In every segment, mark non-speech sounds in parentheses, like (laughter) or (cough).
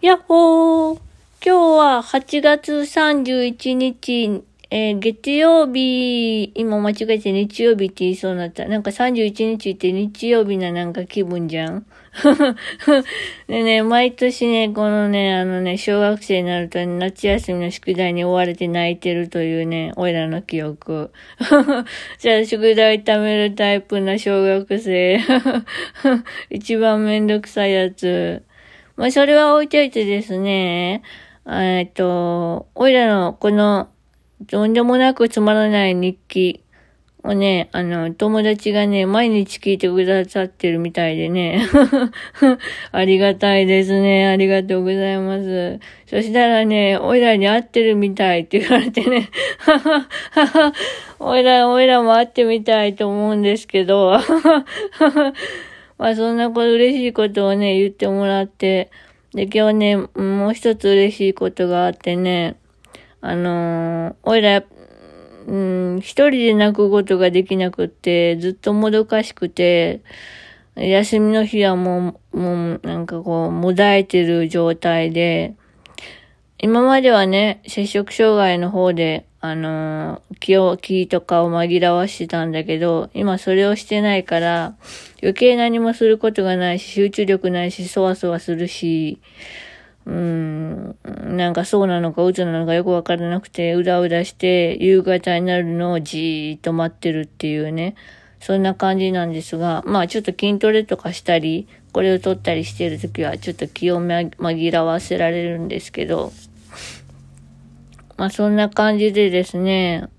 やっほー今日は8月31日、えー、月曜日、今間違えて日曜日って言いそうになった。なんか31日って日曜日ななんか気分じゃん？(laughs) でね、毎年ね、このね、あのね、小学生になると、夏休みの宿題に追われて泣いてるというね、おいらの記憶。(laughs) じゃあ、宿題貯めるタイプな小学生。(laughs) 一番めんどくさいやつ。まあ、それは置いといてですね、えっと、おいらのこの、とんでもなくつまらない日記をね、あの、友達がね、毎日聞いてくださってるみたいでね。(laughs) ありがたいですね。ありがとうございます。そしたらね、おいらに会ってるみたいって言われてね。(laughs) おいら、おいらも会ってみたいと思うんですけど。まあそんなこと嬉しいことをね、言ってもらって。で、今日ね、もう一つ嬉しいことがあってね、あのー、おいら、うん、一人で泣くことができなくって、ずっともどかしくて、休みの日はもう、もうなんかこう、もだえてる状態で、今まではね、摂食障害の方で、あのー、気を、気とかを紛らわしてたんだけど、今それをしてないから、余計何もすることがないし、集中力ないし、そわそわするし、うん、なんかそうなのか鬱なのかよくわからなくて、うだうだして、夕方になるのをじーっと待ってるっていうね、そんな感じなんですが、まあちょっと筋トレとかしたり、これを取ったりしてるときは、ちょっと気を紛らわせられるんですけど、まあそんな感じでですね、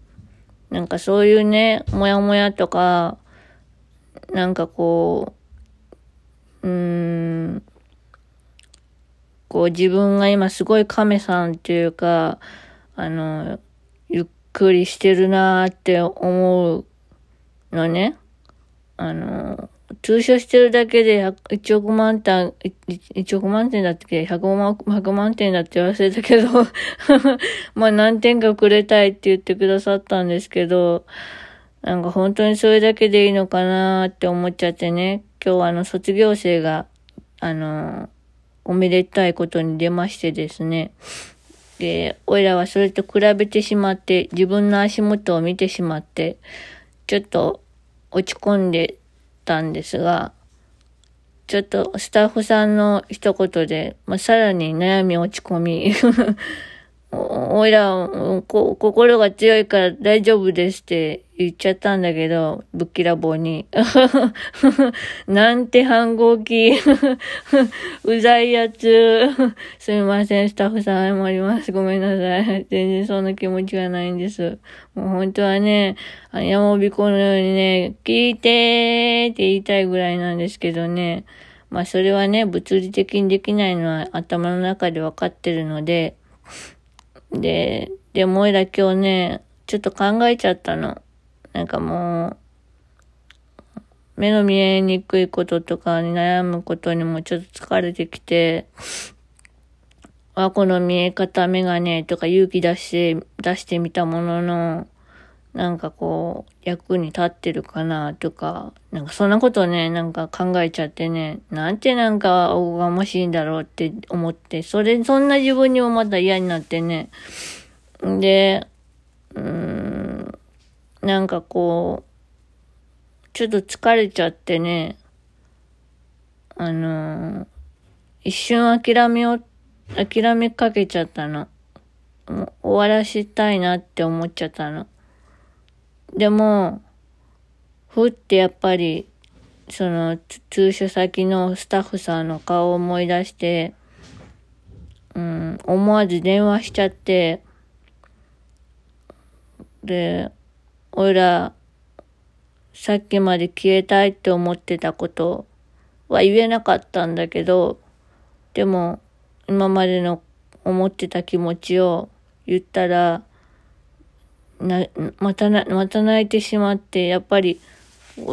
なんかそういうね、もやもやとか、なんかこう、うーん、こう自分が今すごい亀さんっていうか、あの、ゆっくりしてるなーって思うのね。あの、通所してるだけで1億万点、1億万点だったっけ ?100 万、100万点だって忘れたけど (laughs) まあ何点かくれたいって言ってくださったんですけど、なんか本当にそれだけでいいのかなって思っちゃってね。今日はあの卒業生が、あの、おめでたいことに出ましてですね。で、おいらはそれと比べてしまって、自分の足元を見てしまって、ちょっと落ち込んでたんですが、ちょっとスタッフさんの一言で、まあ、さらに悩み落ち込み (laughs) おいら、心が強いから大丈夫ですって言っちゃったんだけど、ぶっきらぼうに。(laughs) なんて反抗期。(laughs) うざいやつ。すみません、スタッフさん謝ります。ごめんなさい。全然そんな気持ちがないんです。もう本当はね、山びこのようにね、聞いてーって言いたいぐらいなんですけどね。まあそれはね、物理的にできないのは頭の中でわかってるので、で、でもおいら今日ね、ちょっと考えちゃったの。なんかもう、目の見えにくいこととかに悩むことにもちょっと疲れてきて、あ、この見え方メガネとか勇気出して、出してみたものの、なんかこう、役に立ってるかなとか、なんかそんなことね、なんか考えちゃってね、なんてなんかおがましいんだろうって思って、それ、そんな自分にもまた嫌になってね。で、なんかこう、ちょっと疲れちゃってね、あの一瞬諦めよう、諦めかけちゃったの。もう終わらしたいなって思っちゃったの。でも、ふってやっぱり、その、通所先のスタッフさんの顔を思い出して、うん、思わず電話しちゃって、で、おいら、さっきまで消えたいって思ってたことは言えなかったんだけど、でも、今までの思ってた気持ちを言ったら、な、またな、また泣いてしまって、やっぱり、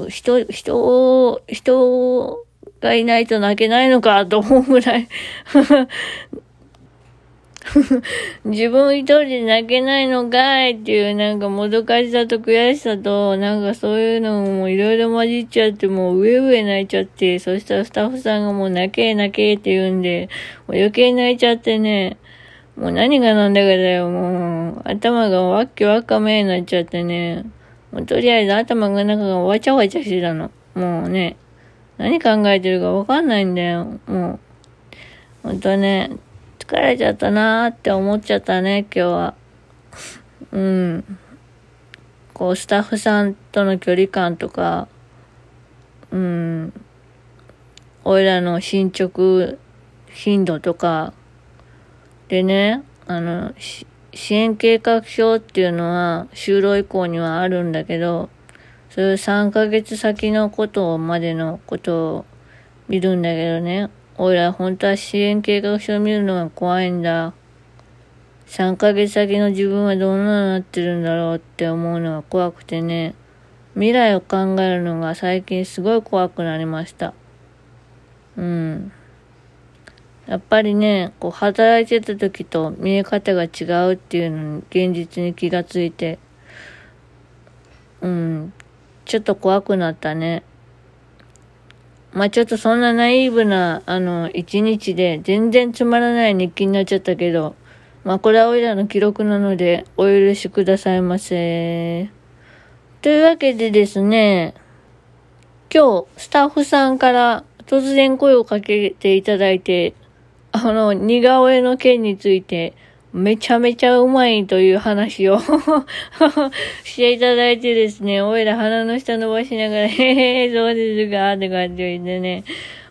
人、人、人がいないと泣けないのかと思うぐらい (laughs) 自分一人で泣けないのかいっていうなんかもどかしさと悔しさと、なんかそういうのもいろいろ混じっちゃって、もう上上泣いちゃって、そしたらスタッフさんがもう泣け泣けって言うんで、もう余計泣いちゃってね、もう何がなんだかだよ、もう。頭がわっきわかめになっちゃってね。もうとりあえず頭がなんかわちゃわちゃしてたの。もうね、何考えてるかわかんないんだよ。もう。ほんとね、疲れちゃったなーって思っちゃったね、今日は。うん。こう、スタッフさんとの距離感とか、うん。俺らの進捗頻度とか、でね、あの、支援計画書っていうのは就労以降にはあるんだけど、そういう3ヶ月先のことまでのことを見るんだけどね、俺ら本当は支援計画書を見るのが怖いんだ。3ヶ月先の自分はどんなになってるんだろうって思うのが怖くてね、未来を考えるのが最近すごい怖くなりました。うん。やっぱりね、こう働いてた時と見え方が違うっていうのに現実に気がついて、うん、ちょっと怖くなったね。まあちょっとそんなナイーブな、あの、一日で全然つまらない日記になっちゃったけど、まあこれはおいらの記録なのでお許しくださいませ。というわけでですね、今日スタッフさんから突然声をかけていただいて、あの、似顔絵の件について、めちゃめちゃうまいという話を (laughs) していただいてですね、おいら鼻の下伸ばしながら、(laughs) へへそうですか、って感じでね、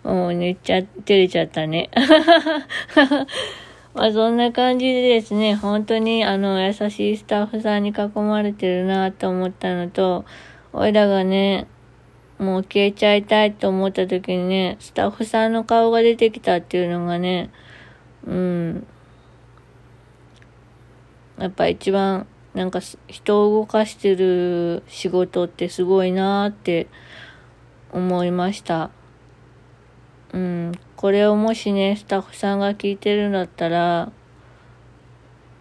もうめっちゃ照れちゃったね。(laughs) まあそんな感じでですね、本当にあの優しいスタッフさんに囲まれてるなと思ったのと、おいらがね、もう消えちゃいたいと思った時にね、スタッフさんの顔が出てきたっていうのがね、うん。やっぱ一番、なんか人を動かしてる仕事ってすごいなーって思いました。うん。これをもしね、スタッフさんが聞いてるんだったら、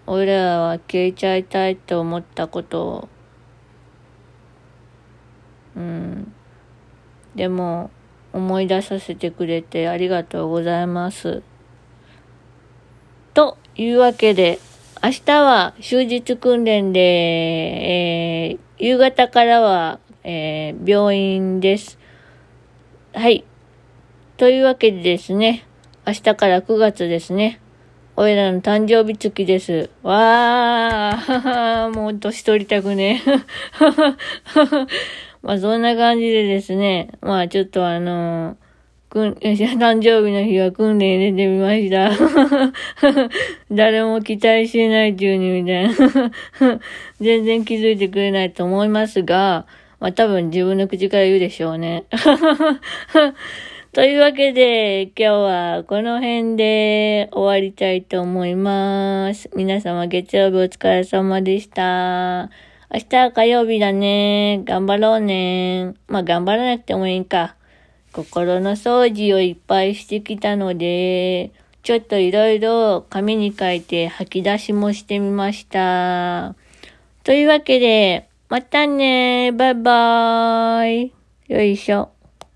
俺らは消えちゃいたいって思ったことを、うん。でも、思い出させてくれてありがとうございます。というわけで、明日は終日訓練で、えー、夕方からは、えー、病院です。はい。というわけでですね、明日から9月ですね。おいらの誕生日月です。わー、(laughs) もう年取りたくね。(laughs) まあそんな感じでですね、まあちょっとあのくん、よし誕生日の日は訓練入れてみました。(laughs) 誰も期待してない中にみたいな。(laughs) 全然気づいてくれないと思いますが、まあ多分自分の口から言うでしょうね。(laughs) というわけで、今日はこの辺で終わりたいと思います。皆様月曜日お疲れ様でした。明日は火曜日だね。頑張ろうね。まあ頑張らなくてもいいか。心の掃除をいっぱいしてきたので、ちょっといろいろ紙に書いて吐き出しもしてみました。というわけで、またねバイバーイ。よいしょ。